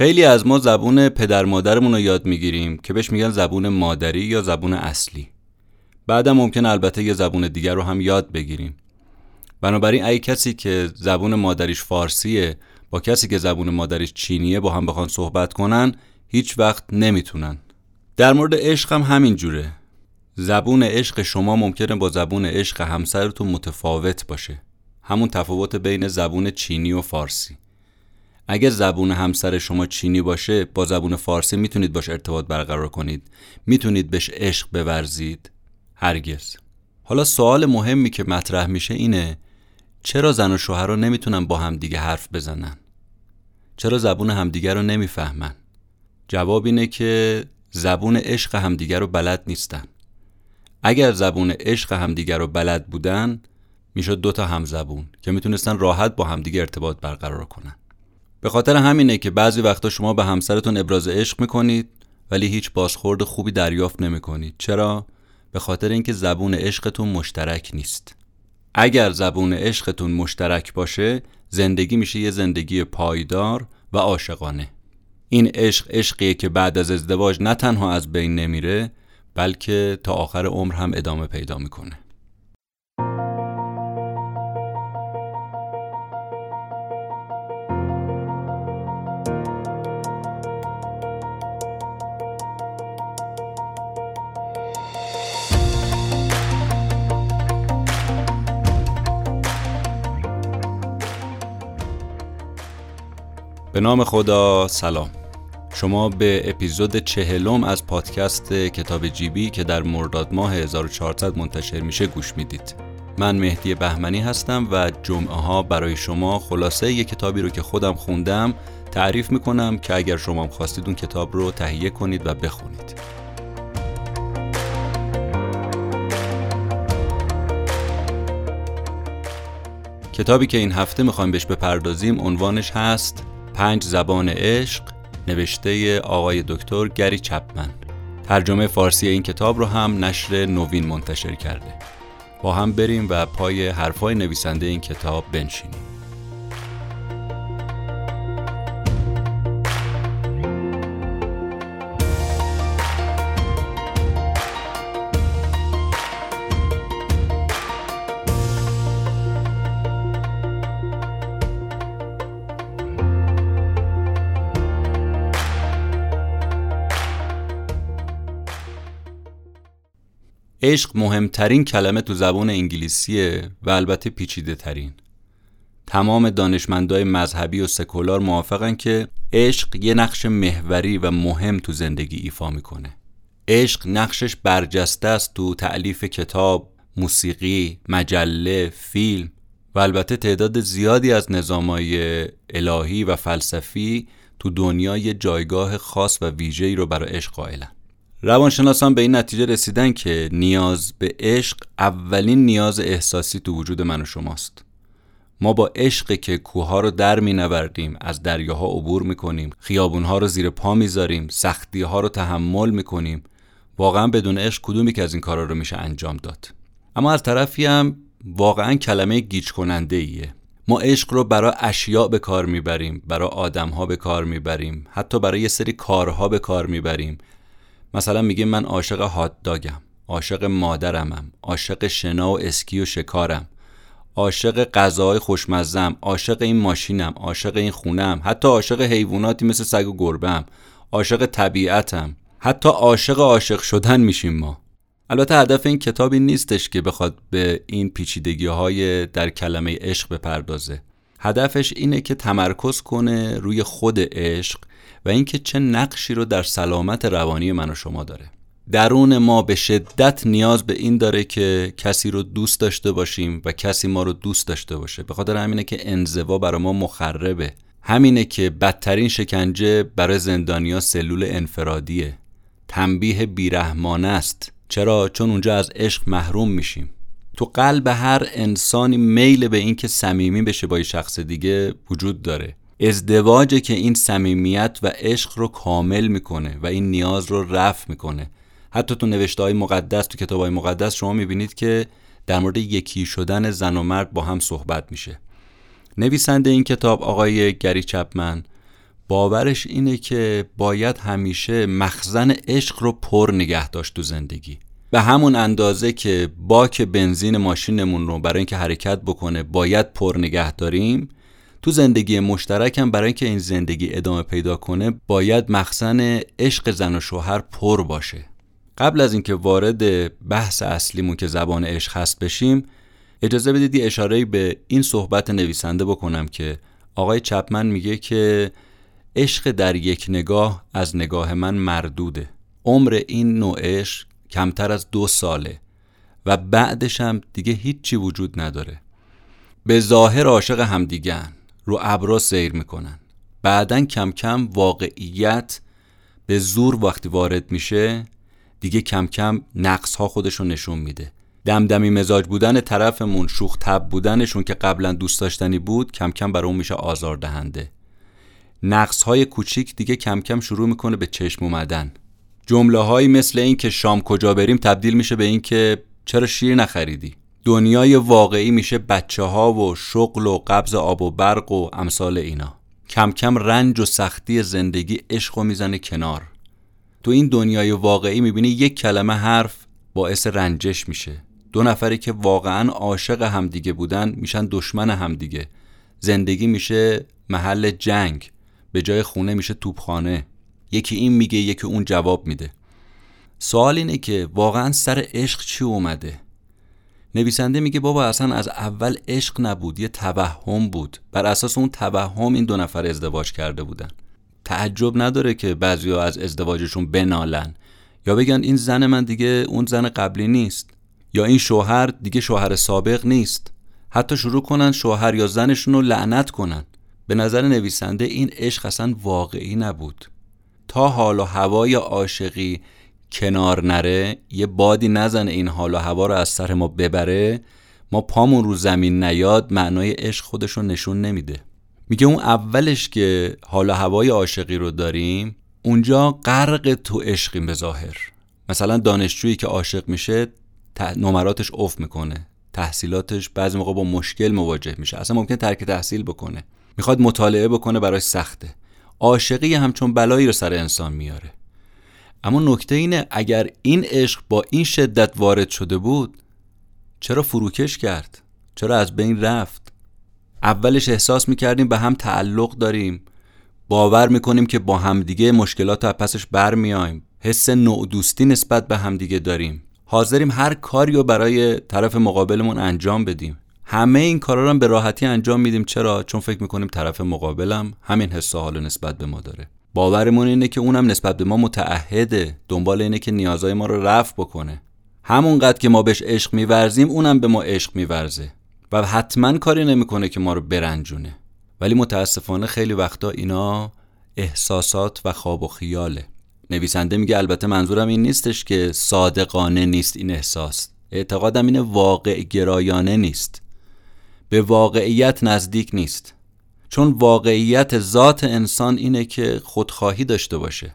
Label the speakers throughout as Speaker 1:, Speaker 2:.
Speaker 1: خیلی از ما زبون پدر مادرمون رو یاد می‌گیریم که بهش میگن زبون مادری یا زبون اصلی. بعدم ممکن البته یه زبون دیگر رو هم یاد بگیریم. بنابراین اگه کسی که زبون مادریش فارسیه با کسی که زبون مادریش چینیه با هم بخوان صحبت کنن هیچ وقت نمی‌تونن. در مورد عشق هم همین جوره. زبون عشق شما ممکنه با زبون عشق همسرتون متفاوت باشه. همون تفاوت بین زبون چینی و فارسی. اگر زبون همسر شما چینی باشه با زبون فارسی می‌تونید باش ارتباط برقرار کنید. می‌تونید بهش عشق بورزید. هرگز. حالا سوال مهمی که مطرح میشه اینه چرا زن و شوهر نمی‌تونن با همدیگه حرف بزنن؟ چرا زبون همدیگه رو نمی‌فهمن؟ جواب اینه که زبون عشق همدیگه رو بلد نیستن. اگر زبون عشق همدیگه رو بلد بودن می‌شد دوتا هم زبون که می‌تونستن راحت با همدیگه ارتباط برقرار کنن. به خاطر همینه که بعضی وقتا شما به همسرتون ابراز عشق می‌کنید ولی هیچ بازخورد خوبی دریافت نمی‌کنید. چرا؟ به خاطر اینکه زبون عشقتون مشترک نیست. اگر زبون عشقتون مشترک باشه زندگی میشه یه زندگی پایدار و عاشقانه. این عشق عشقیه که بعد از ازدواج نه تنها از بین نمیره بلکه تا آخر عمر هم ادامه پیدا می‌کنه. به نام خدا سلام. شما به اپیزود چهلم از پادکست کتاب جیبی که در مرداد ماه 1400 منتشر میشه گوش می‌دید. من مهدی بهمنی هستم و جمعه ها برای شما خلاصه یک کتابی رو که خودم خوندم تعریف می‌کنم که اگر شما خواستید اون کتاب رو تهیه کنید و بخونید. کتابی که این هفته می‌خوایم بهش بپردازیم عنوانش هست پنج زبان عشق نوشته آقای دکتر گری چپمن. ترجمه فارسی این کتاب رو هم نشر نوین منتشر کرده. با هم بریم و پای حرفای نویسنده این کتاب بنشینیم. عشق مهمترین کلمه تو زبان انگلیسیه و البته پیچیده ترین تمام دانشمندای مذهبی و سکولار موافقن که عشق یه نقش محوری و مهم تو زندگی ایفا می‌کنه. عشق نقشش برجسته است تو تعلیف کتاب، موسیقی، مجله، فیلم و البته تعداد زیادی از نظامای الهی و فلسفی تو دنیا یه جایگاه خاص و ویژه‌ای رو برای عشق قائلن. روانشناسان به این نتیجه رسیدن که نیاز به عشق اولین نیاز احساسی تو وجود من و شماست. ما با عشق که کوها رو در می نوردیم از دریاها عبور می کنیم خیابونها رو زیر پا می‌ذاریم سختی ها رو تحمل می کنیم واقعا بدون عشق کدومی که از این کارا رو میشه انجام داد؟ اما از طرفی هم واقعا کلمه گیج کننده ایه ما عشق رو برای اشیاء به کار می‌بریم برای آدمها به کار می‌بریم حتی برای یه سری کارها به کار می‌بریم. مثلا میگه من عاشق هات داگم عاشق مادرمم عاشق شنا و اسکی و شکارم عاشق غذاهای خوشمزم عاشق این ماشینم عاشق این خونم حتی عاشق حیواناتی مثل سگ و گربم عاشق طبیعتم حتی عاشق عاشق شدن میشیم ما. البته هدف این کتابی نیستش که بخواد به این پیچیدگی های در کلمه عشق بپردازه. هدفش اینه که تمرکز کنه روی خود عشق و اینکه چه نقشی رو در سلامت روانی من و شما داره. درون ما به شدت نیاز به این داره که کسی رو دوست داشته باشیم و کسی ما رو دوست داشته باشه. به خاطر همینه که انزوا برای ما مخربه. همینه که بدترین شکنجه برای زندانیا سلول انفرادیه. تنبیه بیرحمانه است. چرا؟ چون اونجا از عشق محروم میشیم. تو قلب هر انسانی میل به اینکه صمیمی بشه با شخص دیگه وجود داره. ازدواجه که این صمیمیت و عشق رو کامل می‌کنه و این نیاز رو رفع می‌کنه. حتی تو نوشته های مقدس تو کتاب های مقدس شما می‌بینید که در مورد یکی شدن زن و مرد با هم صحبت میشه. نویسنده این کتاب آقای گری چپمن باورش اینه که باید همیشه مخزن عشق رو پر نگه داشت تو زندگی. به همون اندازه که باک بنزین ماشینمون رو برای اینکه حرکت بکنه باید پر نگه داریم تو زندگی مشترکم برای اینکه این زندگی ادامه پیدا کنه باید مخزن عشق زن و شوهر پر باشه. قبل از اینکه وارد بحث اصلیمون که زبان عشق هست بشیم اجازه بدید اشاره به این صحبت نویسنده بکنم که آقای چپمن میگه که عشق در یک نگاه از نگاه من مردوده. عمر این نوع عشق کمتر از دو ساله و بعدش هم دیگه هیچی وجود نداره. به ظاهر عاشق همدیگن رو ابرا سیر می‌کنن. بعدا کم کم واقعیت به زور وقتی وارد میشه دیگه کم کم نقص ها خودش رو نشون میده. دمدمی مزاج بودن طرفمون شوخ تب بودنشون که قبلا دوست داشتنی بود کم کم برای اون میشه آزار دهنده نقص های کوچیک دیگه کم کم شروع می‌کنه به چشم اومدن. جمله هایی مثل این که شام کجا بریم تبدیل میشه به این که چرا شیر نخریدی؟ دنیای واقعی میشه بچه ها و شغل و قبض آب و برق و امثال اینا. کم کم رنج و سختی زندگی عشق و می‌زنه کنار. تو این دنیای واقعی می‌بینی یک کلمه حرف باعث رنجش میشه. دو نفری که واقعا عاشق همدیگه بودن میشن دشمن همدیگه. زندگی میشه محل جنگ. به جای خونه میشه توپخانه. یکی این میگه یکی اون جواب میده. سوال اینه که واقعا سر عشق چی اومده؟ نویسنده میگه بابا اصلا از اول عشق نبود یه توهم بود. بر اساس اون توهم این دو نفر ازدواج کرده بودن. تعجب نداره که بعضیا از ازدواجشون بنالن. یا بگن این زن من دیگه اون زن قبلی نیست. یا این شوهر دیگه شوهر سابق نیست. حتی شروع کنن شوهر یا زنشون رو لعنت کنن. به نظر نویسنده این عشق اصلا واقعی نبود. تا حال و هوای عاشقی کنار نره یه بادی نزنه این حال و هوا رو از سر ما ببره ما پامون رو زمین نیاد معنای عشق خودش رو نشون نمیده. میگه اون اولش که حال و هوای عاشقی رو داریم اونجا غرق تو عشقیم به ظاهر. مثلا دانشجویی که عاشق میشه نمراتش افت می‌کنه تحصیلاتش بعضی موقع با مشکل مواجه میشه. اصلا ممکن ترک تحصیل بکنه. می‌خواد مطالعه بکنه برای سخته. عاشقی همچون بلایی رو سر انسان میاره. اما نکته اینه اگر این عشق با این شدت وارد شده بود چرا فروکش کرد؟ چرا از بین رفت؟ اولش احساس می‌کردیم به هم تعلق داریم. باور می‌کنیم که با همدیگه مشکلات رو پسش برمیایم حس نوع دوستی نسبت به همدیگه داریم. حاضریم هر کاری رو برای طرف مقابلمون انجام بدیم. همه این کارا رو به راحتی انجام میدیم. چرا؟ چون فکر می‌کنیم طرف مقابلم همین حس حال نسبت به ما داره. باورمون اینه که اونم نسبت به ما متعهده. دنبال اینه که نیازهای ما رو رفع بکنه. همونقدر که ما بهش عشق میورزیم اونم به ما عشق میورزه. و حتما کاری نمی‌کنه که ما رو برنجونه. ولی متاسفانه خیلی وقتا اینا احساسات و خواب و خیاله. نویسنده میگه البته منظورم این نیستش که صادقانه نیست این احساس. اعتقادم اینه واقع گرایانه نیست. به واقعیت نزدیک نیست. چون واقعیت ذات انسان اینه که خودخواهی داشته باشه.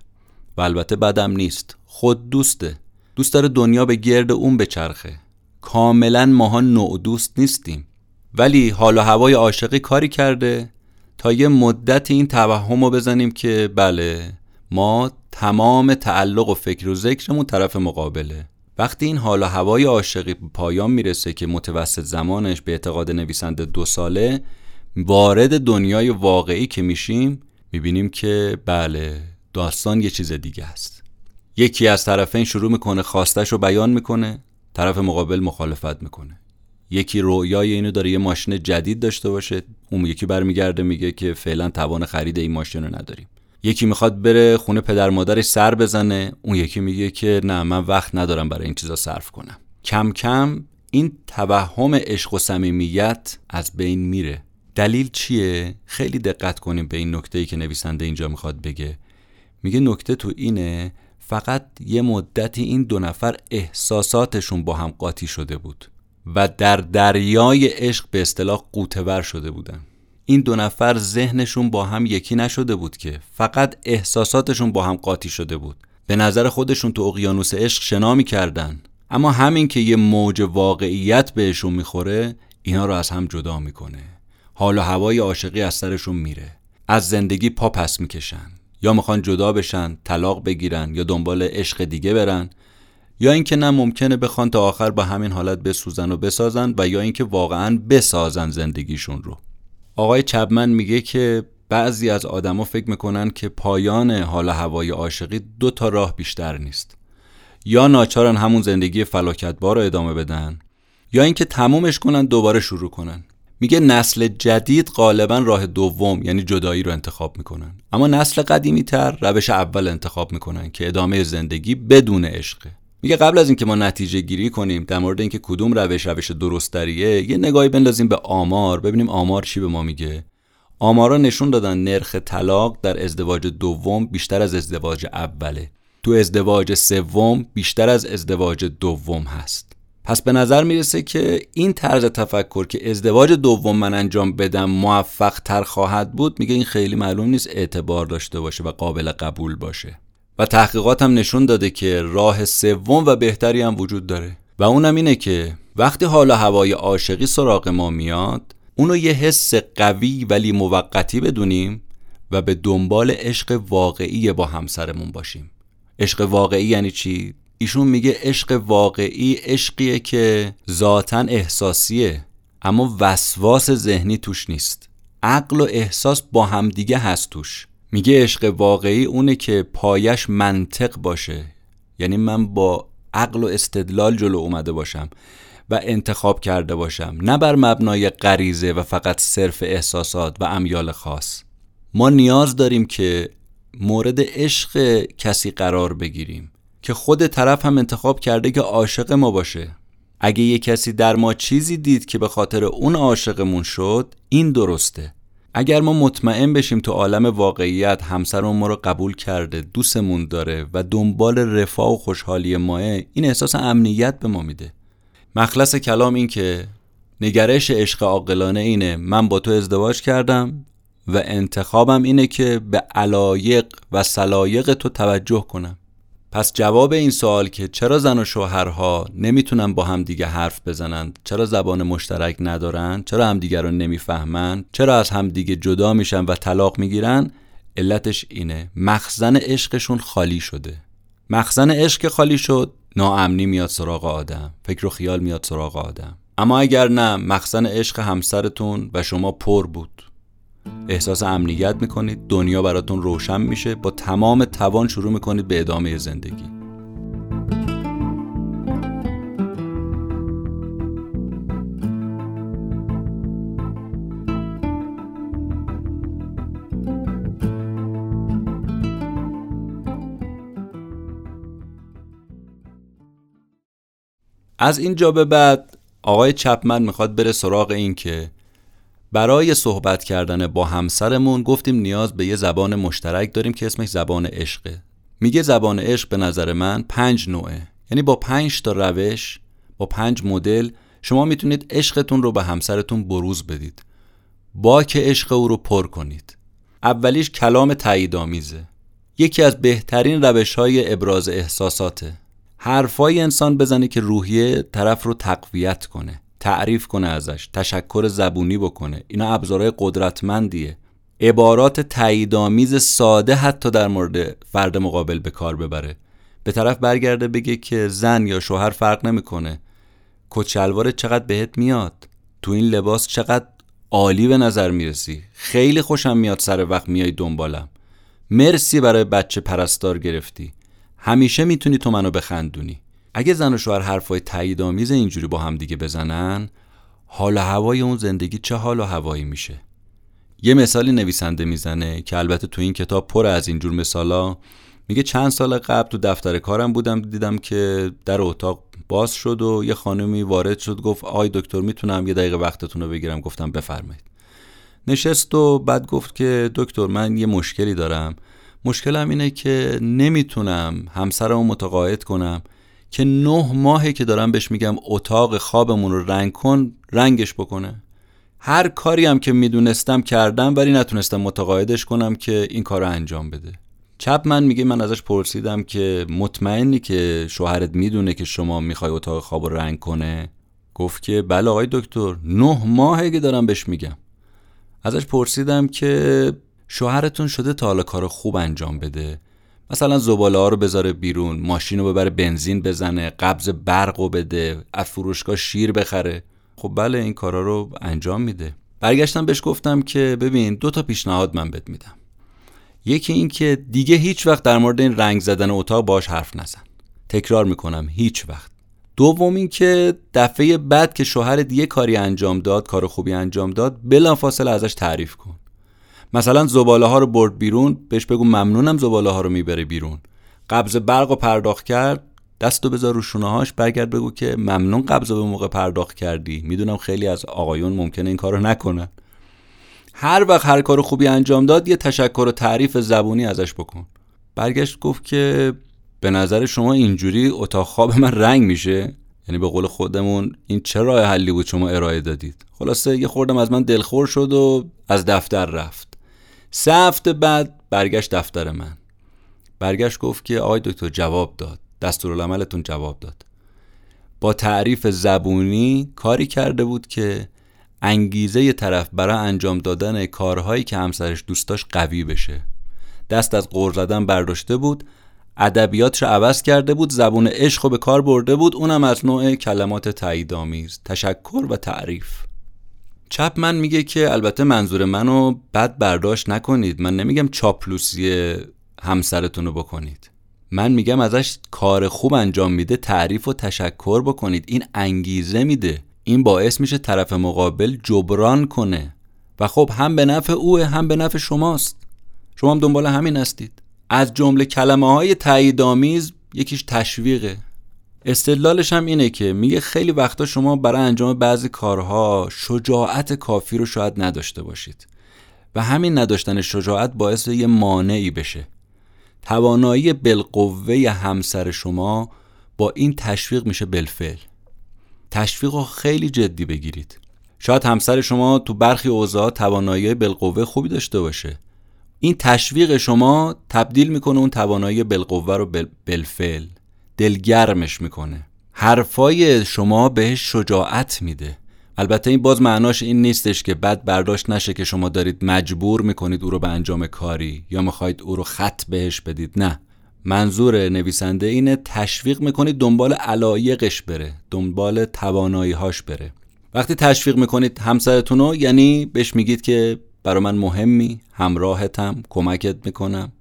Speaker 1: و البته بدم نیست. خود دوسته. دوست داره دنیا به گرد اون بچرخه. کاملا ماها نوع دوست نیستیم. ولی حال و هوای عاشقی کاری کرده تا یه مدت این توهم رو بزنیم که بله ما تمام تعلق و فکر و ذکرمون طرف مقابله. وقتی این حال و هوای عاشقی پایان می‌رسه که متوسط زمانش به اعتقاد نویسنده دو ساله وارد دنیای واقعی که میشیم می‌بینیم که بله داستان یه چیز دیگه است. یکی از طرفین شروع می‌کنه خواستش رو بیان می‌کنه طرف مقابل مخالفت می‌کنه. یکی رویای اینو داره یه ماشین جدید داشته باشه اون یکی برمیگرده میگه که فعلا توان خرید این ماشین رو نداریم. یکی می‌خواد بره خونه پدر مادرش سر بزنه اون یکی میگه که نه من وقت ندارم برای این چیزا صرف کنم. کم کم این توهم عشق و صمیمیت از بین میره. دلیل چیه؟ خیلی دقت کنیم به این نکته که نویسنده اینجا می‌خواد بگه. میگه نکته تو اینه فقط یه مدتی این دو نفر احساساتشون با هم قاطی شده بود و در دریای عشق به اصطلاح قوتور شده بودن. این دو نفر ذهنشون با هم یکی نشده بود که فقط احساساتشون با هم قاطی شده بود. به نظر خودشون تو اقیانوس عشق شنا می‌کردن. اما همین که یه موج واقعیت بهشون می‌خوره اینا رو از هم جدا می‌کنه. حال و هوای عاشقی از سرشون میره. از زندگی پا پس می‌کشن. یا می‌خوان جدا بشن طلاق بگیرن یا دنبال عشق دیگه برن یا اینکه نه ممکنه بخوان تا آخر با همین حالت بسوزن و بسازن و یا اینکه واقعا بسازن زندگیشون رو. آقای چبمن میگه که بعضی از آدما فکر می‌کنن که پایان حال هوای عاشقی دو تا راه بیشتر نیست. یا ناچارن همون زندگی فلاکتبار رو ادامه بدن یا اینکه تمومش کنن دوباره شروع کنن. میگه نسل جدید غالبا راه دوم یعنی جدایی رو انتخاب می‌کنن. اما نسل قدیمی تر روش اول انتخاب می‌کنن که ادامه زندگی بدون عشقه میگه قبل از اینکه ما نتیجه گیری کنیم در مورد اینکه کدوم روش روش درستریه یه نگاهی بندازیم به آمار. ببینیم آمار چی به ما میگه. آمارا نشون دادن نرخ طلاق در ازدواج دوم بیشتر از ازدواج اوله. تو ازدواج سوم بیشتر از ازدواج دوم هست. پس به نظر می‌رسه که این طرز تفکر که ازدواج دوم من انجام بدم موفق تر خواهد بود میگه این خیلی معلوم نیست اعتبار داشته باشه و قابل قبول باشه. و تحقیقات هم نشون داده که راه سوم و بهتری هم وجود داره. و اونم اینه که وقتی حالا هوای عاشقی سراغ ما میاد اونو یه حس قوی ولی موقتی بدونیم و به دنبال عشق واقعی با همسرمون باشیم. عشق واقعی یعنی چی؟ ایشون میگه عشق واقعی عشقیه که ذاتا احساسیه اما وسواس ذهنی توش نیست. عقل و احساس با همدیگه هست توش. میگه عشق واقعی اونه که پایش منطق باشه. یعنی من با عقل و استدلال جلو اومده باشم و انتخاب کرده باشم. نه بر مبنای غریزه و فقط صرف احساسات و امیال خاص. ما نیاز داریم که مورد عشق کسی قرار بگیریم. که خود طرف هم انتخاب کرده که عاشق ما باشه. اگه یه کسی در ما چیزی دید که به خاطر اون عاشقمون شد این درسته. اگر ما مطمئن بشیم تو عالم واقعیت همسرمون ما رو قبول کرده دوستمون داره و دنبال رفاه و خوشحالی ماه این احساس امنیت به ما میده. مخلص کلام این که نگرش عشق عاقلانه اینه من با تو ازدواج کردم و انتخابم اینه که به علایق و سلایق تو توجه کنم. پس جواب این سوال که چرا زن و شوهرها نمی‌تونن با هم دیگه حرف بزنند؟ چرا زبان مشترک ندارن؟ چرا همدیگه رو نمی‌فهمن؟ چرا از همدیگه جدا میشن و طلاق می‌گیرن؟ علتش اینه. مخزن عشقشون خالی شده. مخزن عشق خالی شد ناامنی میاد سراغ آدم. فکر و خیال میاد سراغ آدم. اما اگر نه مخزن عشق همسرتون و شما پر بود. احساس امنیت می‌کنید. دنیا براتون روشن میشه. با تمام توان شروع می‌کنید به ادامه زندگی. از اینجا به بعد آقای چپمن می‌خواد بره سراغ این که برای صحبت کردن با همسرمون گفتیم نیاز به یه زبان مشترک داریم که اسمش زبان عشقه. میگه زبان عشق به نظر من پنج نوعه. یعنی با پنج تا روش با پنج مدل شما می‌تونید عشقتون رو به همسرتون بروز بدید. با که عشق او رو پر کنید. اولیش کلام تاییدآمیزه. یکی از بهترین روش های ابراز احساساته. حرفای انسان بزنه که روحیه طرف رو تقویت کنه. تعریف کنه ازش تشکر زبونی بکنه. اینا ابزارهای قدرتمندیه. عبارات تاییدآمیز ساده حتی در مورد فرد مقابل به کار ببره. به طرف برگرده بگه که زن یا شوهر فرق نمی‌کنه. کچلوار چقدر بهت میاد؟ تو این لباس چقدر عالی به نظر می‌رسی؟ خیلی خوشم میاد سر وقت میای دنبالم. مرسی برای بچه پرستار گرفتی. همیشه می‌تونی تو منو بخندونی. اگه زن و شوهر حرفای تاییدآمیز اینجوری با هم دیگه بزنن حال و هوای اون زندگی چه حال و هوایی میشه؟ یه مثالی نویسنده می‌زنه که البته تو این کتاب پر از اینجور مثالا. میگه چند سال قبل تو دفتر کارم بودم دیدم که در اتاق باز شد و یه خانمی وارد شد گفت آی دکتر می‌تونم یه دقیقه وقتتون رو بگیرم گفتم بفرمایید. نشست و بعد گفت که دکتر من یه مشکلی دارم. مشکلم اینه که نمی‌تونم همسرمو متقاعد کنم. که نه ماهه که دارم بهش میگم اتاق خوابمون رو رنگ کن رنگش بکنه. هر کاری هم که می‌دونستم کردم ولی نتونستم متقاعدش کنم که این کار رو انجام بده. چپ من میگه من ازش پرسیدم که مطمئنی که شوهرت می‌دونه که شما می‌خوای اتاق خواب رو رنگ کنه؟ گفت که بله آقای دکتر نه ماهه که دارم بهش میگم. ازش پرسیدم که شوهرتون شده تا حالا کار خوب انجام بده؟ مثلا زباله ها رو بذاره بیرون ماشین رو ببره بنزین بزنه قبض برق رو بده از فروشگاه شیر بخره. خب بله این کارا رو انجام میده. برگشتم بهش گفتم که ببین دو تا پیشنهاد من بهت میدم. یکی این که دیگه هیچ وقت در مورد این رنگ زدن اتاق باش حرف نزن. تکرار می‌کنم هیچ وقت. دوم این که دفعه بعد که شوهر دیگه کاری انجام داد کار خوبی انجام داد بلافاصله ازش تعریف کن. مثلا زباله ها رو برد بیرون بهش بگو ممنونم زباله ها رو می‌بره بیرون. قبض برق و پرداخت کرد دستو بذار رو شونه هاش برگرد بگو که ممنون قبض به موقع پرداخت کردی. می‌دونم خیلی از آقایون ممکنه این کارو نکنن. هر وقت هر کار خوبی انجام داد یه تشکر و تعریف زبونی ازش بکن. برگشت گفت که به نظر شما اینجوری اتاق خواب من رنگ میشه؟ یعنی به قول خودمون این چه راه حلی بود شما ارائه دادید؟ خلاصه یه خوردم از من دلخور شد و از دفتر رفت. سه هفته بعد برگشت دفتر من. برگشت گفت که آقای دکتر جواب داد. دستورالعملتون جواب داد. با تعریف زبونی کاری کرده بود که انگیزه ی طرف برای انجام دادن کارهایی که همسرش دوست داشت قوی بشه. دست از غور زدن برداشته بود. ادبیاتش عوض کرده بود. زبون عشق رو به کار برده بود. اونم از نوع کلمات تاییدآمیز. تشکر و تعریف. من میگه که البته منظور منو بد برداشت نکنید. من نمیگم چاپلوسی همسرتون رو بکنید. من میگم ازش کار خوب انجام میده تعریف و تشکر بکنید. این انگیزه میده. این باعث میشه طرف مقابل جبران کنه. و خب هم به نفع اوه هم به نفع شماست. شما هم دنبال همین هستید. از جمله کلمه های تاییدآمیز یکیش تشویقه. استدلالش هم اینه که میگه خیلی وقتا شما برای انجام بعضی کارها شجاعت کافی رو شاید نداشته باشید. و همین نداشتن شجاعت باعث یه مانعی بشه. توانایی بالقوه همسر شما با این تشویق میشه بالفعل. تشویق رو خیلی جدی بگیرید. شاید همسر شما تو برخی اوضاع توانایی بالقوه خوبی داشته باشه. این تشویق شما تبدیل می‌کنه اون توانایی بالقوه رو بالفعل. دلگرمش می‌کنه. حرفای شما بهش شجاعت میده. البته این باز معناش این نیستش که بد برداشت نشه که شما دارید مجبور می‌کنید او رو به انجام کاری یا می‌خواید او رو خط بهش بدید. نه. منظور نویسنده اینه تشویق می‌کنید دنبال علایقش بره دنبال تواناییهاش بره. وقتی تشویق می‌کنید همسرتون رو یعنی بهش میگید که برا من مهمی همراهتم کمکت می‌کنم.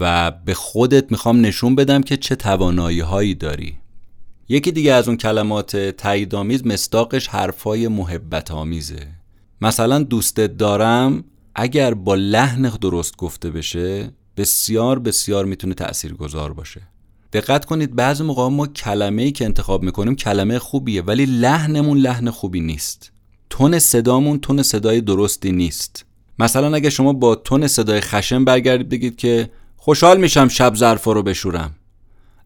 Speaker 1: و به خودت می‌خوام نشون بدم که چه توانایی هایی داری. یکی دیگه از اون کلمات تاییدآمیز مستاقش حرفای محبت آمیزه مثلا دوستت دارم اگر با لحن درست گفته بشه بسیار بسیار می‌تونه تأثیر گذار باشه. دقت کنید بعضی موقع ما کلمه ای که انتخاب می‌کنیم کلمه خوبیه ولی لحنمون لحن خوبی نیست. تون صدامون تون صدای درستی نیست. مثلا اگه شما با تون صدای خشم برگردید بگید که خوشحال میشم شب ظرفا رو بشورم.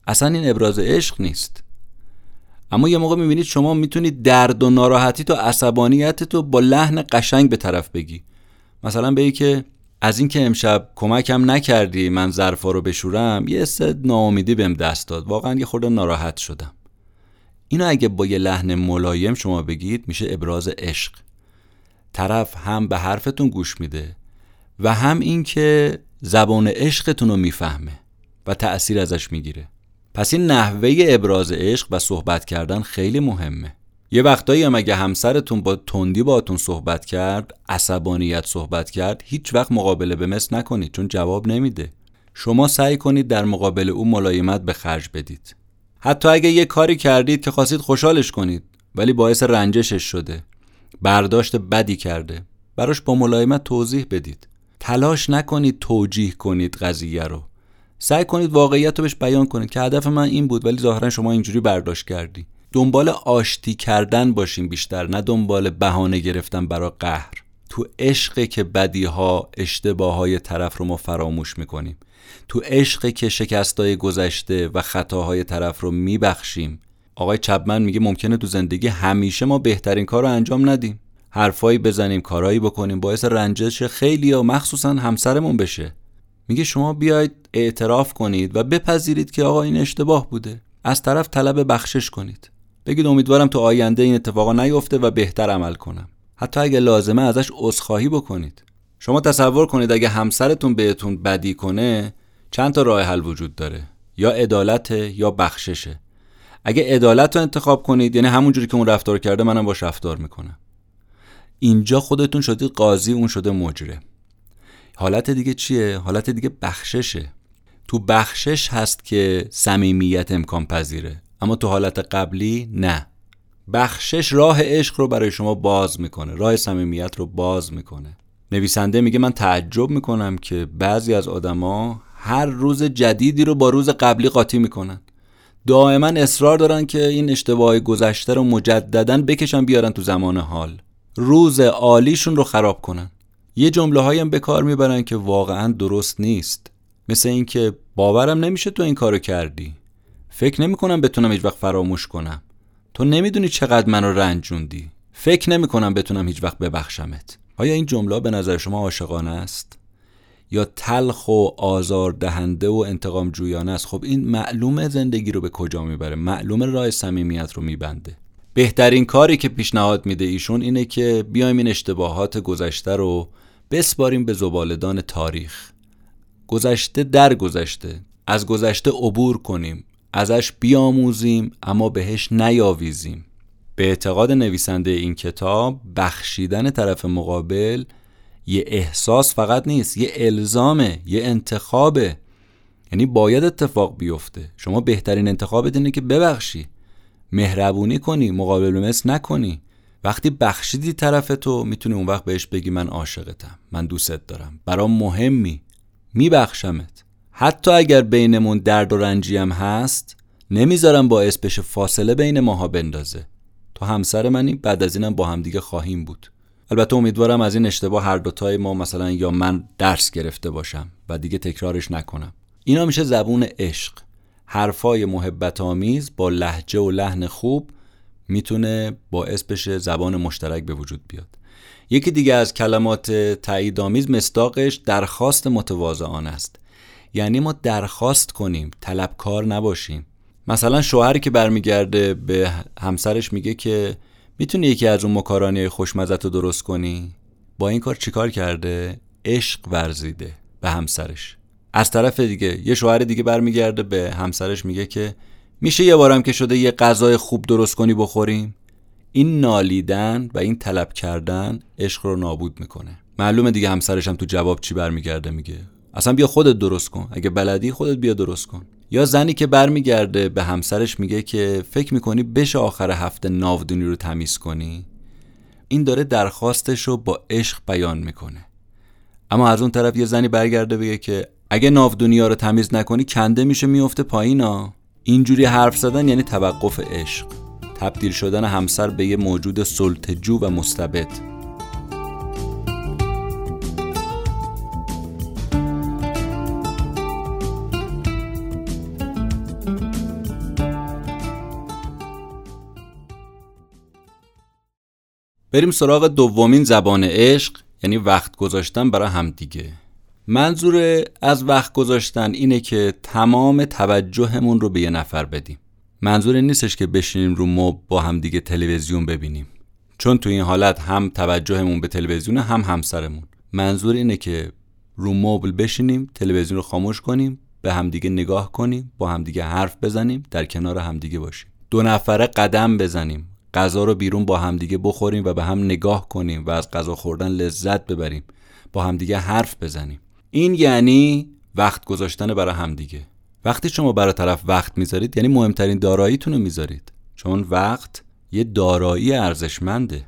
Speaker 1: اصلا این ابراز عشق نیست. اما یه موقع می‌بینید شما می‌تونید درد و ناراحتی تو عصبانیت تو با لحن قشنگ به طرف بگی. مثلا بگی که از اینکه امشب کمکم نکردی من ظرفا رو بشورم یه سد ناامیدی بهم دست داد. واقعا یه خورده ناراحت شدم. اینو اگه با یه لحن ملایم شما بگید میشه ابراز عشق. طرف هم به حرفتون گوش میده و هم اینکه زبان عشقتون رو می‌فهمه و تأثیر ازش می‌گیره. پس این نحوه ابراز عشق و صحبت کردن خیلی مهمه. یه وقتایی هم اگه همسرتون با تندی باهاتون صحبت کرد عصبانیت صحبت کرد هیچ وقت مقابله به مثل نکنید چون جواب نمیده. شما سعی کنید در مقابل او ملایمت به خرج بدید. حتی اگه یه کاری کردید که خواستید خوشحالش کنید ولی باعث رنجشش شده. برداشت بدی کرده. براش با ملایمت توضیح بدید. تلاش نکنید توجیه کنید قضیه رو. سعی کنید واقعیت رو بهش بیان کنید که هدف من این بود ولی ظاهرا شما اینجوری برداشت کردی. دنبال آشتی کردن باشیم بیشتر نه دنبال بهانه گرفتن برای قهر. تو عشق که بدی ها اشتباه های طرف رو ما فراموش می‌کنیم. تو عشق که شکستای گذشته و خطاهای طرف رو میبخشیم. آقای چپمن میگه ممکنه تو زندگی همیشه ما بهترین کار رو انجام ندیم. حرفایی بزنیم کارایی بکنیم باعث رنجش خیلی یا مخصوصا همسرمون بشه. میگه شما بیاید اعتراف کنید و بپذیرید که آقا این اشتباه بوده. از طرف طلب بخشش کنید. بگید امیدوارم تو آینده این اتفاقا نیفته و بهتر عمل کنم. حتی اگه لازمه ازش عذرخواهی بکنید. شما تصور کنید اگه همسرتون بهتون بدی کنه چند تا راه حل وجود داره؟ یا عدالت یا بخششه. اگه عدالت رو انتخاب کنید یعنی همون جوری که اون رفتار کرده منم باش رفتار می‌کنم. اینجا خودتون شدید قاضی اون شده مجره حالت دیگه چیه؟ حالت دیگه بخششه. تو بخشش هست که صمیمیت امکان پذیره اما تو حالت قبلی نه. بخشش راه عشق رو برای شما باز می‌کنه راه صمیمیت رو باز می‌کنه. نویسنده میگه من تعجب می‌کنم که بعضی از آدما هر روز جدیدی رو با روز قبلی قاطی می‌کنن. دائما اصرار دارن که این اشتباه گذشته رو مجددا بکشن بیارن تو زمان حال. روز عالیشون رو خراب کنن. یه جمله هایم به کار می‌برن که واقعا درست نیست. مثل اینکه باورم نمیشه تو این کارو کردی. فکر نمی‌کنم بتونم هیچ وقت فراموش کنم. تو نمی‌دونی چقدر منو رنجوندی. فکر نمی‌کنم بتونم هیچ وقت ببخشمت. آیا این جمله به نظر شما عاشقانه است؟ یا تلخ و آزار دهنده و انتقام جویانه است؟ خب این معلومه زندگی رو به کجا می‌بره. معلومه راه صمیمیت رو میبنده. بهترین کاری که پیشنهاد میده ایشون اینه که بیایم این اشتباهات گذشته رو بسپاریم به زبالدان تاریخ. گذشته در گذشته. از گذشته عبور کنیم. ازش بیاموزیم اما بهش نیاویزیم. به اعتقاد نویسنده این کتاب بخشیدن طرف مقابل یه احساس فقط نیست یه الزامه یه انتخابه. یعنی باید اتفاق بیفته. شما بهترین انتخابت اینه که ببخشی. مهربونی کنی مقابل مثل نکنی. وقتی بخشیدی طرف تو می‌تونی اون وقت بهش بگی من عاشقتم من دوستت دارم برام مهمی. میبخشمت. حتی اگر بینمون درد و رنجی هم هست نمی‌ذارم باعث بشه فاصله بین ماها بندازه. تو همسر منی بعد از اینم با همدیگه خواهیم بود. البته امیدوارم از این اشتباه هر دوتای ما مثلا یا من درس گرفته باشم و دیگه تکرارش نکنم. اینا میشه زبون عشق. حرفای محبت آمیز با لحجه و لحن خوب می‌تونه باعث بشه زبان مشترک به وجود بیاد. یکی دیگه از کلمات تاییدآمیز مستاقش درخواست متواضعانه است. یعنی ما درخواست کنیم طلبکار نباشیم. مثلا شوهری که برمیگرده به همسرش میگه که می‌تونی یکی از اون مکارانی خوشمزت رو درست کنی؟ با این کار چیکار کرده؟ عشق ورزیده به همسرش. از طرف دیگه یه شوهر دیگه برمیگرده به همسرش میگه که میشه یه بارم که شده یه غذای خوب درست کنی بخوریم؟ این نالیدن و این طلب کردن عشق رو نابود می‌کنه. معلومه دیگه همسرش هم تو جواب چی برمیگرده میگه. اصلا بیا خودت درست کن. اگه بلدی خودت بیا درست کن. یا زنی که برمیگرده به همسرش میگه که فکر می‌کنی بشه آخر هفته ناودونی رو تمیز کنی؟ این داره درخواستش رو با عشق بیان می‌کنه. اما از اون طرف یه زنی برگرده بگه که اگه ناودونی ها رو تمیز نکنی کنده میشه میفته پایینا. اینجوری حرف زدن یعنی توقف عشق. تبدیل شدن همسر به یه موجود سلطجو و مستبد. بریم سراغ دومین زبان عشق یعنی وقت گذاشتن برای همدیگه. منظور از وقت گذاشتن اینه که تمام توجهمون رو به یه نفر بدیم. منظور این نیستش که بشینیم رو مب با هم دیگه تلویزیون ببینیم. چون تو این حالت هم توجهمون به تلویزیون هم همسرمون. منظور اینه که رو مبل بشینیم تلویزیون رو خاموش کنیم به همدیگه نگاه کنیم با همدیگه حرف بزنیم در کنار همدیگه باشیم. دو نفره قدم بزنیم غذا رو بیرون با همدیگه بخوریم و به هم نگاه کنیم و از غذا خوردن لذت ببریم. با همدیگه حرف بزنیم. این یعنی وقت گذاشتن برای همدیگه. وقتی شما برای طرف وقت می‌ذارید یعنی مهمترین داراییتون رو می‌ذارید. چون وقت یه دارایی ارزشمنده.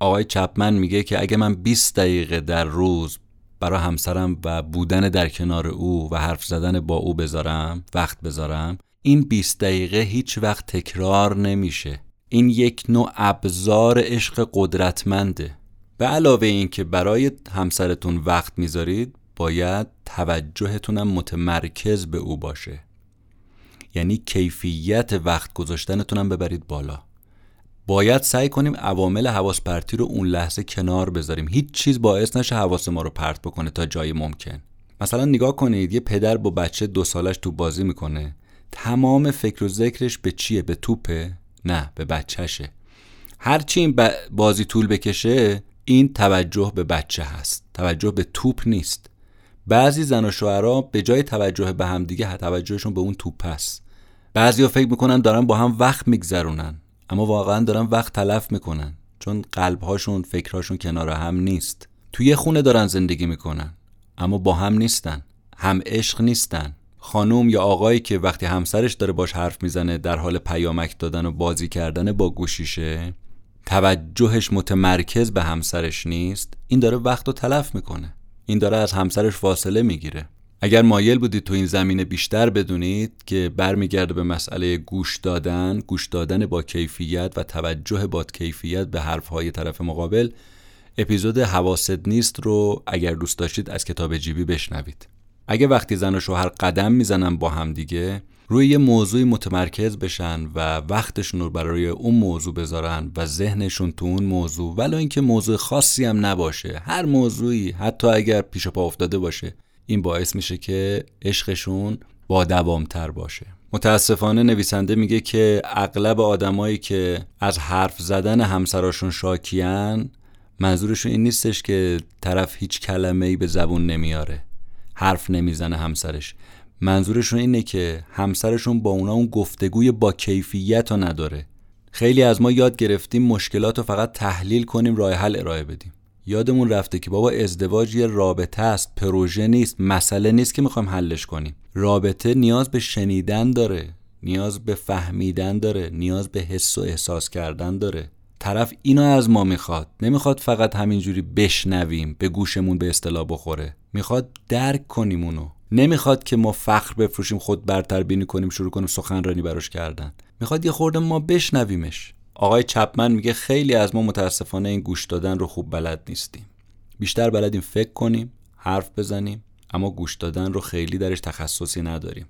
Speaker 1: آقای چپمن میگه که اگه من 20 دقیقه در روز برای همسرم و بودن در کنار او و حرف زدن با او بذارم وقت بذارم این 20 دقیقه هیچ وقت تکرار نمیشه. این یک نوع ابزار عشق قدرتمنده. به علاوه این که برای همسرتون وقت می‌ذارید باید توجهتونم متمرکز به او باشه. یعنی کیفیت وقت گذاشتنتونم ببرید بالا. باید سعی کنیم عوامل حواس پرتی رو اون لحظه کنار بذاریم. هیچ چیز باعث نشه حواس ما رو پرت بکنه تا جای ممکن. مثلا نگاه کنید یه پدر با بچه دو سالش تو بازی می‌کنه. تمام فکر و ذکرش به چیه؟ به توپه؟ نه به بچهشه. هرچی این بازی طول بکشه این توجه به بچه هست. توجه به توپ نیست. بعضی زن و شوهرها به جای توجه به هم دیگه توجهشون به اون توپ بعضی ها فکر می‌کنن دارن با هم وقت میگذرونن اما واقعا دارن وقت تلف می‌کنن چون قلبهاشون فکرهاشون کنار هم نیست. توی خونه دارن زندگی می‌کنن اما با هم نیستن هم عشق نیستن. خانوم یا آقایی که وقتی همسرش داره باش حرف می‌زنه در حال پیامک دادن و بازی کردن با گوشیشه توجهش متمرکز به همسرش نیست این داره وقت رو تلف می‌کنه. این داره از همسرش فاصله می‌گیره. اگر مایل بودید تو این زمینه بیشتر بدونید که برمیگرده به مسئله گوش دادن گوش دادن با کیفیت و توجه با کیفیت به حرفهای طرف مقابل اپیزود حواست نیست رو اگر دوست داشتید از کتاب جیبی بشنوید. اگه وقتی زن و شوهر قدم می‌زنن با هم دیگه روی یه موضوعی متمرکز بشن و وقتشون رو برای اون موضوع بذارن و ذهنشون تو اون موضوع ولو اینکه موضوع خاصی هم نباشه. هر موضوعی حتی اگر پیش پا افتاده باشه این باعث میشه که عشقشون با دوامتر باشه. متاسفانه نویسنده میگه که اغلب آدمایی که از حرف زدن همسراشون شاکیان منظورشون این نیستش که طرف هیچ کلمه ای به زبون نمیاره حرف نمی‌زنه همسرش. منظورشون اینه که همسرشون با اونا اون گفتگوی با کیفیت رو نداره. خیلی از ما یاد گرفتیم مشکلات رو فقط تحلیل کنیم راه حل ارائه بدیم. یادمون رفته که بابا ازدواج یه رابطه است پروژه نیست مسئله نیست که می‌خوایم حلش کنیم. رابطه نیاز به شنیدن داره نیاز به فهمیدن داره نیاز به حس و احساس کردن داره. طرف اینو از ما می‌خواد. نمی‌خواد فقط همینجوری بشنویم به گوشمون به اصطلاح بخوره. می‌خواد درک کنیم اونو. نمی‌خواد که ما فخر بفروشیم خود برتر بینی کنیم شروع کنیم سخنرانی براش کردن. می‌خواد یه خورده ما بشنویمش. آقای چپمن میگه خیلی از ما متاسفانه این گوش دادن رو خوب بلد نیستیم. بیشتر بلدیم فکر کنیم حرف بزنیم اما گوش دادن رو خیلی درش تخصصی نداریم.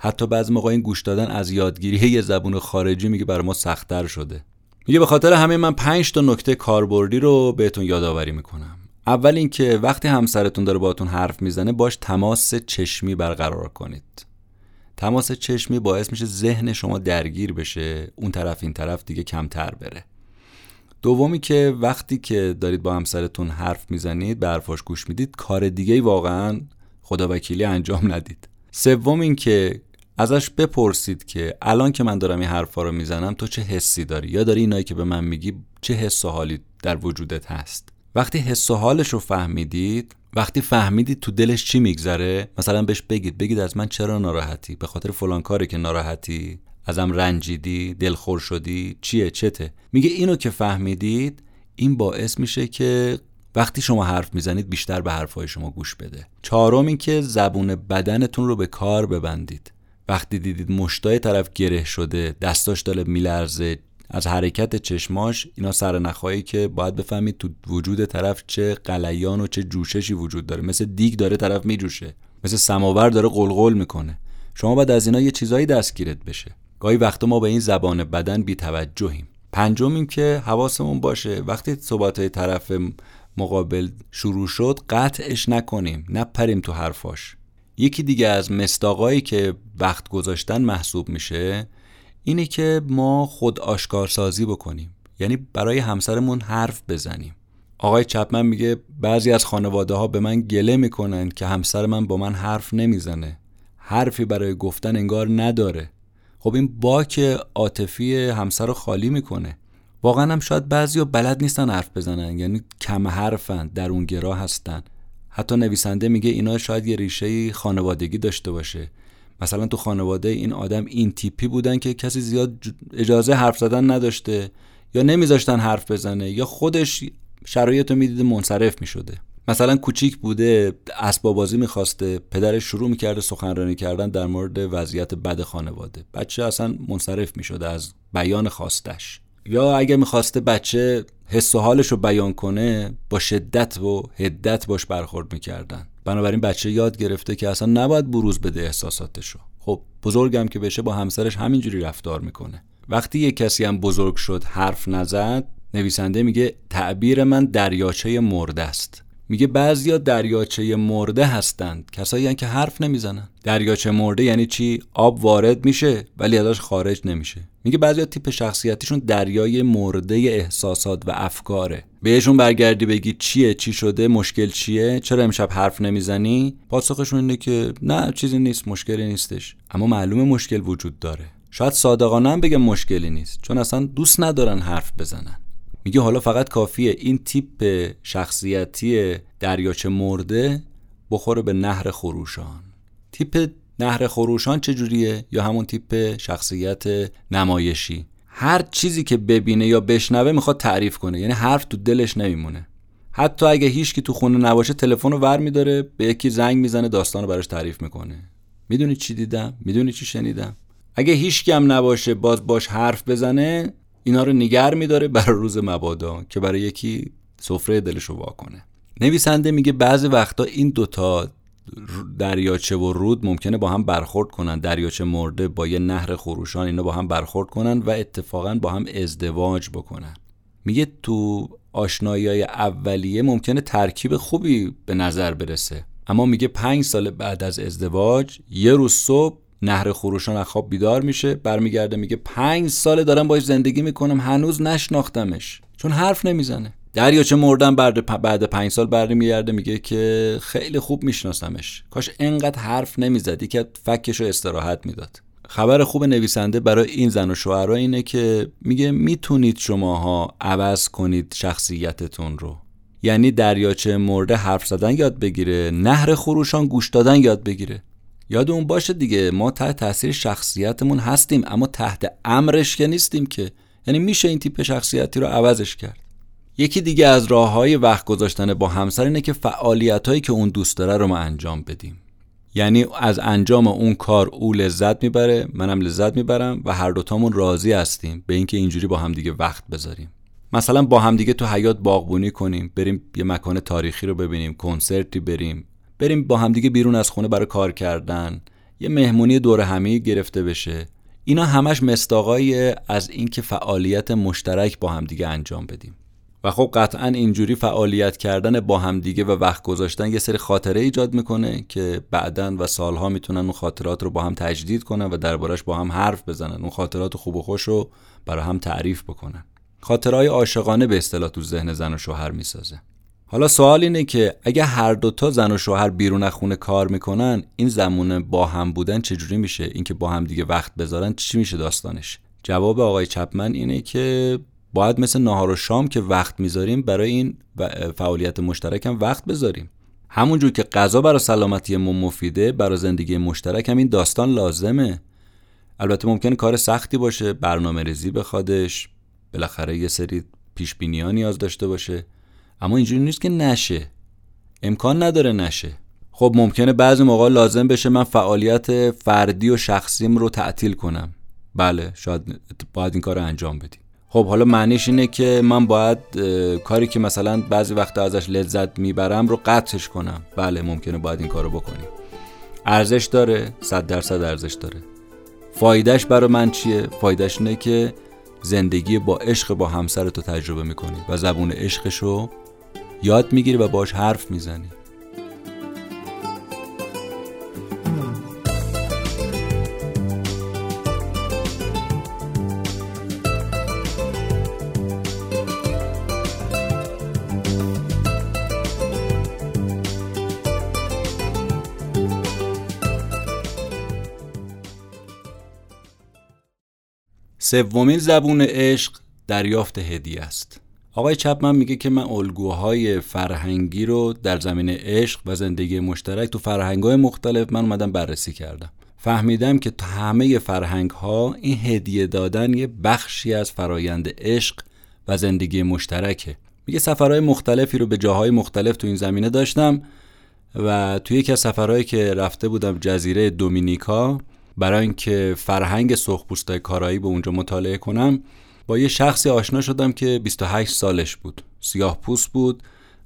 Speaker 1: حتی بعضی موقع این گوش دادن از یادگیری یه زبون خارجی میگه برای ما سختتر شده. میگه به خاطر همه من پنج تا نکته کاربردی رو بهتون یادآوری می‌کنم. اول اینکه وقتی همسرتون داره باهاتون حرف می‌زنه باش تماس چشمی برقرار کنید. تماس چشمی باعث میشه ذهن شما درگیر بشه اون طرف این طرف دیگه کمتر بره. دومی که وقتی که دارید با همسرتون حرف می‌زنید به حرفاش گوش می‌دید کار دیگه واقعا خدا وکیلی انجام ندید. سوم این که ازش بپرسید که الان که من دارم این حرفا رو می‌زنم تو چه حسی داری؟ یا داری اینایی که به من میگی چه حس و حالی در وجودت هست؟ وقتی حس و حالش رو فهمیدید وقتی فهمیدید تو دلش چی میگذره مثلا بهش بگید بگید از من چرا ناراحتی؟ به خاطر فلان کاری که ناراحتی؟ ازم رنجیدی؟ دلخور شدی؟ چیه؟ چته؟ میگه اینو که فهمیدید این باعث میشه که وقتی شما حرف می‌زنید بیشتر به حرفهای شما گوش بده. چهارم این که زبون بدنتون رو به کار ببندید. وقتی دیدید مشتای طرف گره شده دستاش داره میلرزه از حرکت چشماش اینا سرنخهایی که باید بفهمید تو وجود طرف چه قلیان و چه جوششی وجود داره. مثل دیگ داره طرف میجوشه. مثل سماور داره قلقل می‌کنه. شما باید از اینا یه چیزایی دستگیرت بشه. گاهی وقتا ما به این زبان بدن بیتوجهیم. پنجم این که حواسمون باشه وقتی صحبت های طرف مقابل شروع شد قطعش نکنیم نپریم تو حرفاش. یکی دیگه از مستاقایی که وقت گذاشتن محسوب میشه اینه که ما خود آشکارسازی بکنیم. یعنی برای همسرمون حرف بزنیم. آقای چپمن میگه بعضی از خانواده ها به من گله می‌کنن که همسر من با من حرف نمی‌زنه. حرفی برای گفتن انگار نداره. خب این باک عاطفی همسر رو خالی می‌کنه. واقعا هم شاید بعضی بلد نیستن حرف بزنن. یعنی کم حرفن در اون گراه هستن. حتی نویسنده میگه اینا شاید یه ریشه خانوادگی داشته باشه. مثلا تو خانواده این آدم این تیپی بودن که کسی زیاد اجازه حرف زدن نداشته یا نمیذاشتن حرف بزنه یا خودش شرایط رو می‌دیده منصرف می‌شده. مثلا کوچیک بوده اسباب بازی می‌خواسته پدرش شروع می‌کرده سخنرانی کردن در مورد وضعیت بد خانواده. بچه اصلا منصرف می‌شده از بیان خواستش. یا اگر می‌خواسته بچه حس و حالش رو بیان کنه با شدت و هدت باش برخورد می‌کردن. بنابراین بچه یاد گرفته که اصلا نباید بروز بده احساساتشو. خب بزرگم که بشه با همسرش همینجوری رفتار می‌کنه. وقتی یه کسی هم بزرگ شد حرف نزد نویسنده میگه تعبیر من دریاچه مرده است. میگه بعضیا دریاچه مرده هستند. کسایی که حرف نمی‌زنن. دریاچه مرده یعنی چی؟ آب وارد میشه ولی ازش خارج نمیشه. میگه بعضیا تیپ شخصیتیشون دریای مرده احساسات و افکاره. بهشون برگردی بگی چیه چی شده مشکل چیه؟ چرا امشب حرف نمی‌زنی؟ پاسخشون اینه که نه چیزی نیست مشکلی نیستش. اما معلومه مشکل وجود داره. شاید صادقانه هم بگم مشکلی نیست. چون اصلا دوست ندارن حرف بزنن. میگه حالا فقط کافیه این تیپ شخصیتی دریاچه مرده بخوره به نهر خروشان. تیپ نهر خروشان چجوریه یا همون تیپ شخصیت نمایشی. هر چیزی که ببینه یا بشنوه می‌خواد تعریف کنه. یعنی حرف تو دلش نمیمونه. حتی اگه هیچکی تو خونه نباشه تلفن رو ور میداره به یکی زنگ می‌زنه داستان رو براش تعریف می‌کنه. می‌دونی چی دیدم؟ می‌دونی چی شنیدم؟ اگه هیچکی هم نباشه باز باش حرف بزنه اینا رو نگر میداره برای روز مبادا که برای یکی سفره دلش رو واکنه نویسنده میگه بعضی وقتا این دوتا دریاچه و رود ممکنه با هم برخورد کنن. دریاچه مرده با یه نهر خروشان اینا با هم برخورد کنن و اتفاقا با هم ازدواج بکنن. میگه تو آشنایی های اولیه ممکنه ترکیب خوبی به نظر برسه. اما میگه پنج سال بعد از ازدواج یه روز صبح نهر خروشان از خواب بیدار میشه برمیگرده میگه پنج ساله دارم باش زندگی می‌کنم هنوز نشناختمش. چون حرف نمی‌زنه. دریاچه مردن بعد بعد پنج سال برمیگرده میگه که خیلی خوب میشناسمش. کاش انقدر حرف نمی‌زد که فکش رو استراحت می‌داد. خبر خوب نویسنده برای این زن و شوهرها اینه که میگه می‌تونید شماها عوض کنید شخصیتتون رو. یعنی دریاچه مرده حرف زدن یاد بگیره نهر خروشان گوش دادن یاد بگیره. یاد اون باشه دیگه ما تحت تاثیر شخصیتمون هستیم اما تحت امرش که نیستیم که. یعنی میشه این تیپ شخصیتی رو عوضش کرد. یکی دیگه از راه های وقت گذاشتن با همسر اینه که فعالیت هایی که اون دوست داره رو ما انجام بدیم. یعنی از انجام اون کار او لذت می‌بره منم لذت می‌برم و هر دوتامون راضی هستیم به اینکه اینجوری با همدیگه وقت بذاریم. مثلا با همدیگه تو حیات باغبونی کنیم بریم یه مکان تاریخی رو ببینیم کنسرتی بریم بریم با همدیگه بیرون از خونه برای کار کردن. یه مهمونی دور همه گرفته بشه. اینا همش مستاقای از اینکه فعالیت مشترک با همدیگه انجام بدیم. و خب قطعا اینجوری فعالیت کردن با همدیگه و وقت گذاشتن یه سری خاطره ایجاد می‌کنه که بعدا و سالها می‌تونن اون خاطرات رو با هم تجدید کنن و دربارش با هم حرف بزنن. اون خاطرات خوب و خوش رو برای هم تعریف بکنن. خاطرهای عاشقانه به اصطلاح تو ذهن زن و شوهر می‌سازه. حالا سوال اینه که اگه هر دوتا زن و شوهر بیرون از خونه کار می‌کنن این زمان با هم بودن چجوری میشه؟ اینکه با هم دیگه وقت بذارن چی میشه داستانش؟ جواب آقای چپمن اینه که باید مثل نهار و شام که وقت می‌ذاریم برای این فعالیت مشترک هم وقت بذاریم. همونجور که غذا برای سلامتی ما مفیده برای زندگی مشترک هم این داستان لازمه. البته ممکن کار سختی باشه برنامه ریزی بخوادش بالاخره یه سری پیش نیاز داشته باشه. اما اینجوری نیست که نشه. امکان نداره نشه. خب ممکنه بعضی موقع لازم بشه من فعالیت فردی و شخصیم رو تعطیل کنم. بله شاید باید این کار رو انجام بدیم. خب حالا معنیش اینه که من باید کاری که مثلا بعضی وقت ازش لذت می‌برم رو قطعش کنم. بله ممکنه باید این کار رو بکنیم. ارزش داره صد درصد ارزش داره. فایدهش برای من چیه؟ فایدهش اینه که زندگی با عشق با همسر تو تجربه می‌کنی و زبون عشقش رو یاد می‌گیری و باش حرف می‌زنی. سومین زبون عشق دریافت هدیه است. آقای چپمن میگه که من الگوهای فرهنگی رو در زمینه عشق و زندگی مشترک تو فرهنگهای مختلف من اومدم بررسی کردم. فهمیدم که تو همه فرهنگ ها این هدیه دادن یه بخشی از فرایند عشق و زندگی مشترکه. میگه سفرهای مختلفی رو به جاهای مختلف تو این زمینه داشتم و توی یکی از سفرهایی که رفته بودم جزیره دومینیکا برای اینکه فرهنگ سرخپوستای کارایی به اونجا مطالعه کنم با یه شخصی آشنا شدم که 28 سالش بود. سیاه پوست بود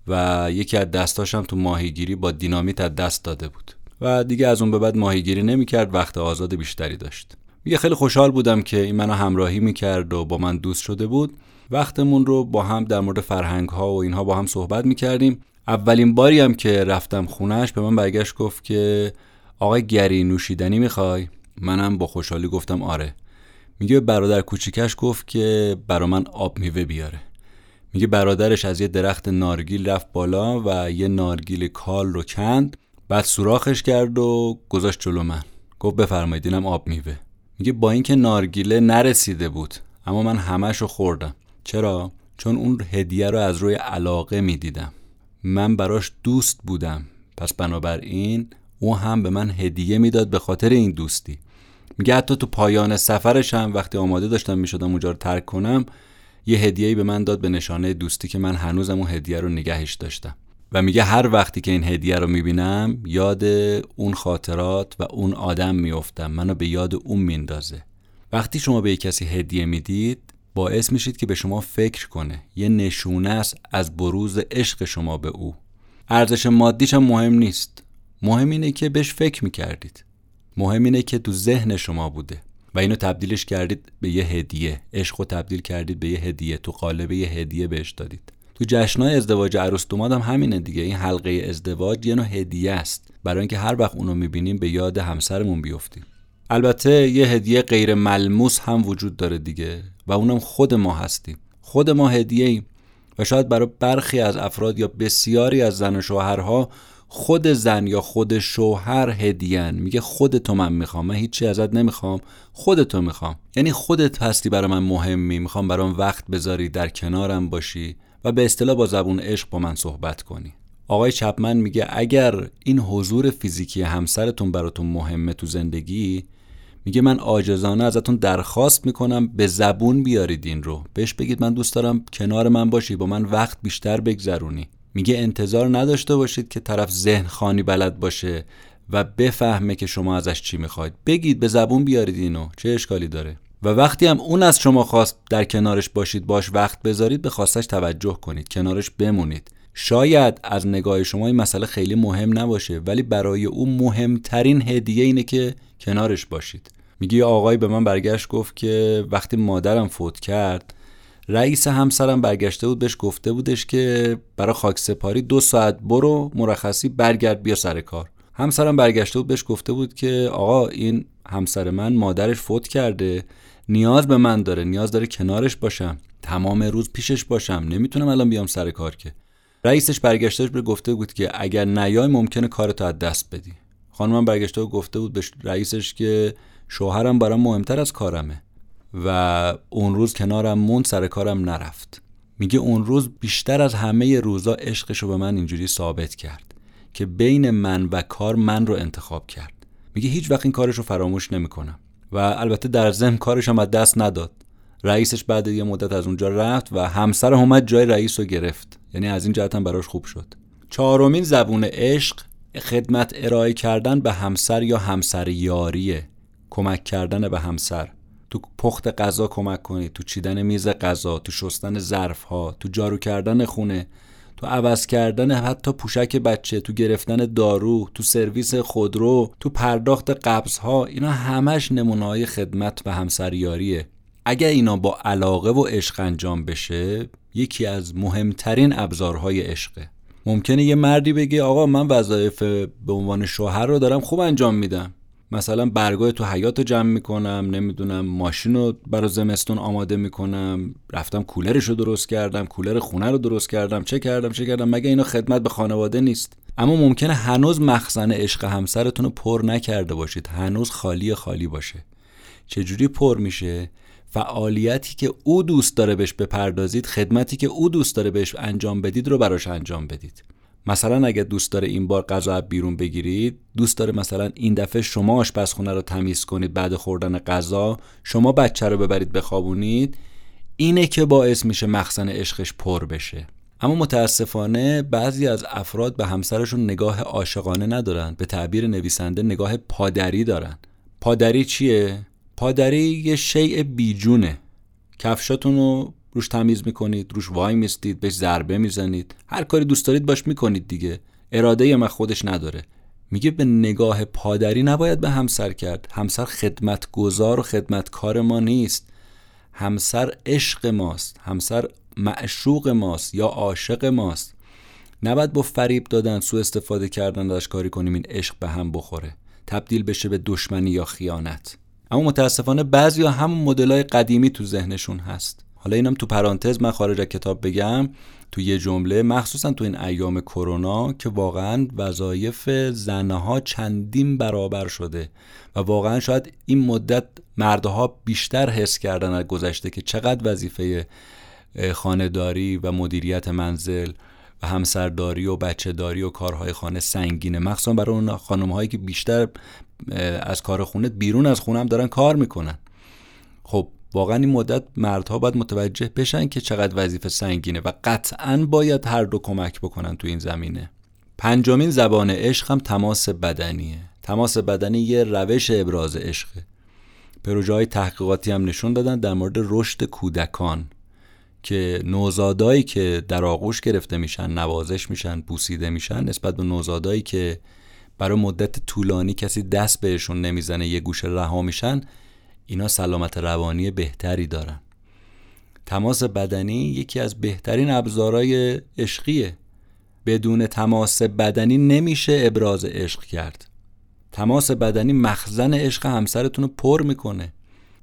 Speaker 1: و یکی از دستاشم تو ماهیگیری با دینامیت از دست داده بود. و دیگه از اون به بعد ماهیگیری نمی‌کرد وقت آزاد بیشتری داشت. میگه خیلی خوشحال بودم که این منو همراهی می‌کرد و با من دوست شده بود. وقتمون رو با هم در مورد فرهنگ ها و اینها با هم صحبت می‌کردیم. اولین باری هم که رفتم خونش به من برگشت گفت که آقای گری نوشیدنی می‌خوای؟ منم با خوشحالی گفتم آره. میگه برادر کوچیکش گفت که برا من آب میوه بیاره. میگه برادرش از یه درخت نارگیل رفت بالا و یه نارگیل کال رو کند بعد سوراخش کرد و گذاشت جلو من. گفت بفرمایید اینم آب میوه. میگه با اینکه نارگیله نرسیده بود اما من همش رو خوردم. چرا؟ چون اون هدیه رو از روی علاقه می‌دیدم. من براش دوست بودم. پس بنابراین او هم به من هدیه می‌داد به خاطر این دوستی. میگه حتی تو پایان سفرش هم وقتی آماده داشتم می‌شدم اونجا رو ترک کنم یه هدیه‌ای به من داد به نشانه دوستی که من هنوزم اون هدیه رو نگهش داشتم. و میگه هر وقتی که این هدیه رو می‌بینم یاد اون خاطرات و اون آدم میافتم. منو به یاد اون میندازه وقتی شما به کسی هدیه می‌دید باعث میشید که به شما فکر کنه. یه نشونه است از بروز عشق شما به او. ارزش مادیش هم مهم نیست. مهم اینه که بهش فکر می‌کردید. مهم اینه که تو ذهن شما بوده. و اینو تبدیلش کردید به یه هدیه. عشق تبدیل کردید به یه هدیه. تو قالب یه هدیه بهش دادید. تو جشنهای ازدواج عروس دوماد هم همینه دیگه. این حلقه ازدواج یه نوع هدیه است. برای اینکه هر وقت اونو می‌بینیم به یاد همسرمون بیفتیم. البته یه هدیه غیر ملموس هم وجود داره دیگه. و اونم خود ما هستیم. خود ما هدیه ایم و شاید برای برخی از افراد یا بسیاری از زن و شوهرها خود زن یا خود شوهر هدیان میگه خودتو من می‌خوام. من هیچی ازت نمی‌خوام. خودتو می‌خوام. یعنی خودت هستی برای من مهمی. می‌خوام برام وقت بذاری در کنارم باشی و به اصطلاح با زبون عشق با من صحبت کنی. آقای چپمن میگه اگر این حضور فیزیکی همسرتون براتون مهمه تو زندگی میگه من آجزانه ازتون درخواست می‌کنم به زبون بیارید این رو. بهش بگید من دوست دارم کنار من باشی با من وقت بیشتر بگذرونی. میگه انتظار نداشته باشید که طرف ذهن خانی بلد باشه و بفهمه که شما ازش چی می‌خواید. بگید به زبون بیارید اینو چه اشکالی داره؟ و وقتی هم اون از شما خواست در کنارش باشید باش وقت بذارید به خواستش توجه کنید کنارش بمونید. شاید از نگاه شما این مسئله خیلی مهم نباشه ولی برای او مهمترین هدیه اینه که کنارش باشید. میگه یه آقایی به من برگشت گفت که وقتی مادرم فوت کرد رئیس همسرم برگشته بود بهش گفته بودش که برای خاک سپاری دو ساعت برو مرخصی برگرد بیا سر کار. همسرم برگشته بود بهش گفته بود که آقا این همسر من مادرش فوت کرده نیاز به من داره نیاز داره کنارش باشم تمام روز پیشش باشم نمی‌تونم الان بیام سر کار که. رئیسش برگشتهش به گفته بود که اگر نیای ممکنه کارتو از دست بدی. خانمم برگشته و گفته بود به رئیسش که شوهرم برام مهمتر از کارمه. و اون روز کنارم موند سر کارم نرفت. میگه اون روز بیشتر از همه روزا عشقشو به من اینجوری ثابت کرد که بین من و کار من رو انتخاب کرد. میگه هیچ وقت این کارش رو فراموش نمی‌کنم. و البته در ضمن کارش هم از دست نداد. رئیسش بعد یه مدت از اونجا رفت و همسر اومد جای رئیس رو گرفت. یعنی از این جهت هم براش خوب شد. چهارمین زبون عشق خدمت ارائه کردن به همسر یا همسر یاریه کمک کردن به همسر. تو پخت غذا کمک کنید تو چیدن میز غذا تو شستن ظرف ها تو جارو کردن خونه تو عوض کردن حتی پوشک بچه تو گرفتن دارو تو سرویس خودرو تو پرداخت قبض ها اینا همش نمونه های خدمت و همسریاریه. اگر اینا با علاقه و عشق انجام بشه یکی از مهمترین ابزارهای عشقه. ممکنه یه مردی بگه آقا من وظایف به عنوان شوهر رو دارم خوب انجام میدم. مثلا برگای تو حیات جمع می‌کنم نمی‌دونم ماشین رو برای زمستون آماده می‌کنم. رفتم کولرش رو درست کردم کولر خونه رو درست کردم. چه کردم چه کردم؟ مگه اینا خدمت به خانواده نیست؟ اما ممکنه هنوز مخزن عشق همسرتون رو پر نکرده باشید. هنوز خالی خالی باشه. چجوری پر میشه؟ فعالیتی که او دوست داره بهش بپردازید خدمتی که او دوست داره بهش انجام بدید رو براش انجام بدید. مثلا اگه دوست داره این بار غذا بیرون بگیرید دوست داره مثلا این دفعه شما آشپزخونه رو تمیز کنید بعد خوردن غذا شما بچه رو ببرید بخوابونید اینه که باعث میشه مخزن عشقش پر بشه. اما متاسفانه بعضی از افراد به همسرشون نگاه عاشقانه ندارن به تعبیر نویسنده نگاه پادری دارن. پادری چیه؟ پادری یه شیء بیجونه. کفشاتون رو روش تمیز می‌کنید روش وای میستید بهش ضربه می‌زنید. هر کاری دوست دارید باش می‌کنید دیگه. اراده من خودش نداره. میگه به نگاه پادری نباید به همسر کرد. همسر خدمتگزار و خدمتکار ما نیست. همسر عشق ماست. همسر معشوق ماست یا عاشق ماست. نباید با فریب دادن سو استفاده کردن ازش کاری کنیم این عشق به هم بخوره. تبدیل بشه به دشمنی یا خیانت. اما متاسفانه بعضی همون مدل قدیمی تو ذهنشون هست. حالا اینم تو پرانتز من خارج از کتاب بگم تو یه جمله مخصوصا تو این ایام کرونا که واقعا وظایف زنها چندین برابر شده و واقعا شاید این مدت مردها بیشتر حس کردن از گذشته که چقدر وظیفه خانهداری و مدیریت منزل و همسرداری و بچهداری و کارهای خانه سنگینه. مخصوصا برای اون خانم هایی که بیشتر از کار خونه بیرون از خونه هم دارن کار می‌کنن. واقعا این مدت مردها باید متوجه بشن که چقدر وظیفه سنگینه و قطعا باید هر دو کمک بکنن تو این زمینه. پنجمین زبان عشق هم تماس بدنیه. تماس بدنی یه روش ابراز عشقه. پروژه های تحقیقاتی هم نشون دادن در مورد رشد کودکان که نوزادایی که در آغوش گرفته میشن نوازش میشن بوسیده میشن نسبت به نوزادایی که برای مدت طولانی کسی دست بهشون نمی‌زنه یه گوشه رها میشن اینا سلامت روانی بهتری دارن. تماس بدنی یکی از بهترین ابزارهای عشقیه. بدون تماس بدنی نمیشه ابراز عشق کرد. تماس بدنی مخزن عشق همسرتون رو پر می‌کنه.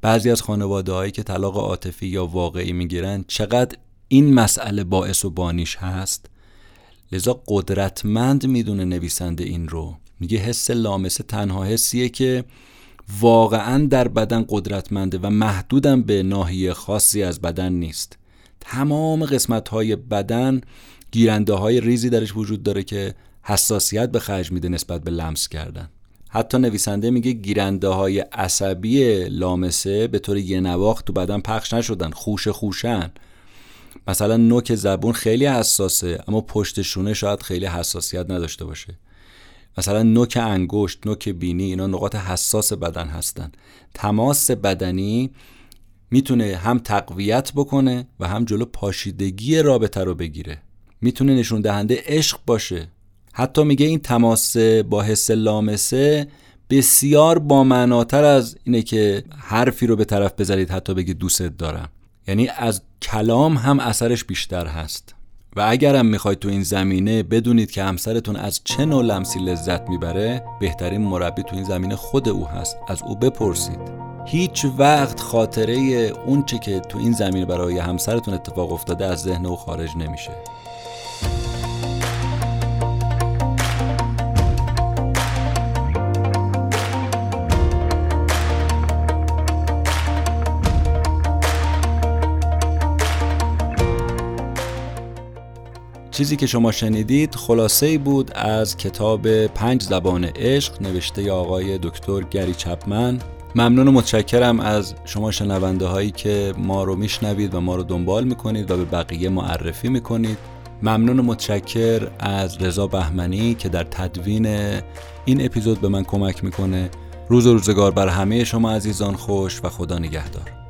Speaker 1: بعضی از خانواده هایی که طلاق عاطفی یا واقعی می‌گیرن چقدر این مسئله باعث و بانیش هست؟ لذا قدرتمند می‌دونه نویسنده این رو. میگه حس لامسه تنها حسیه که واقعا در بدن قدرتمنده و محدودم به ناحیه خاصی از بدن نیست. تمام قسمت های بدن گیرنده های ریزی درش وجود داره که حساسیت به خرج میده نسبت به لمس کردن. حتی نویسنده میگه گیرنده های عصبی لامسه به طور یه نواخت تو بدن پخش نشدن خوش خوشن. مثلا نوک زبون خیلی حساسه اما پشت شونه شاید خیلی حساسیت نداشته باشه. مثلا نوک انگشت نوک بینی اینا نقاط حساس بدن هستن. تماس بدنی می‌تونه هم تقویت بکنه و هم جلو پاشیدگی رابطه رو بگیره. می‌تونه نشون دهنده عشق باشه. حتی میگه این تماس با حس لامسه بسیار با معناتر از اینه که حرفی رو به طرف بذارید حتی بگید دوستت دارم. یعنی از کلام هم اثرش بیشتر هست. و اگرم می‌خواید تو این زمینه بدونید که همسرتون از چه نوع لمسی لذت می‌بره بهترین مربی تو این زمینه خود او هست. از او بپرسید. هیچ وقت خاطره اون چه که تو این زمینه برای همسرتون اتفاق افتاده از ذهن او خارج نمیشه. چیزی که شما شنیدید خلاصه ای بود از کتاب پنج زبان عشق نوشته آقای دکتر گری چپمن. ممنون و متشکرم از شما شنونده هایی که ما رو میشنوید و ما رو دنبال می‌کنید و به بقیه معرفی می‌کنید. ممنون و متشکر از رضا بهمنی که در تدوین این اپیزود به من کمک می‌کنه. روز و روزگار بر همه شما عزیزان خوش و خدا نگهدار.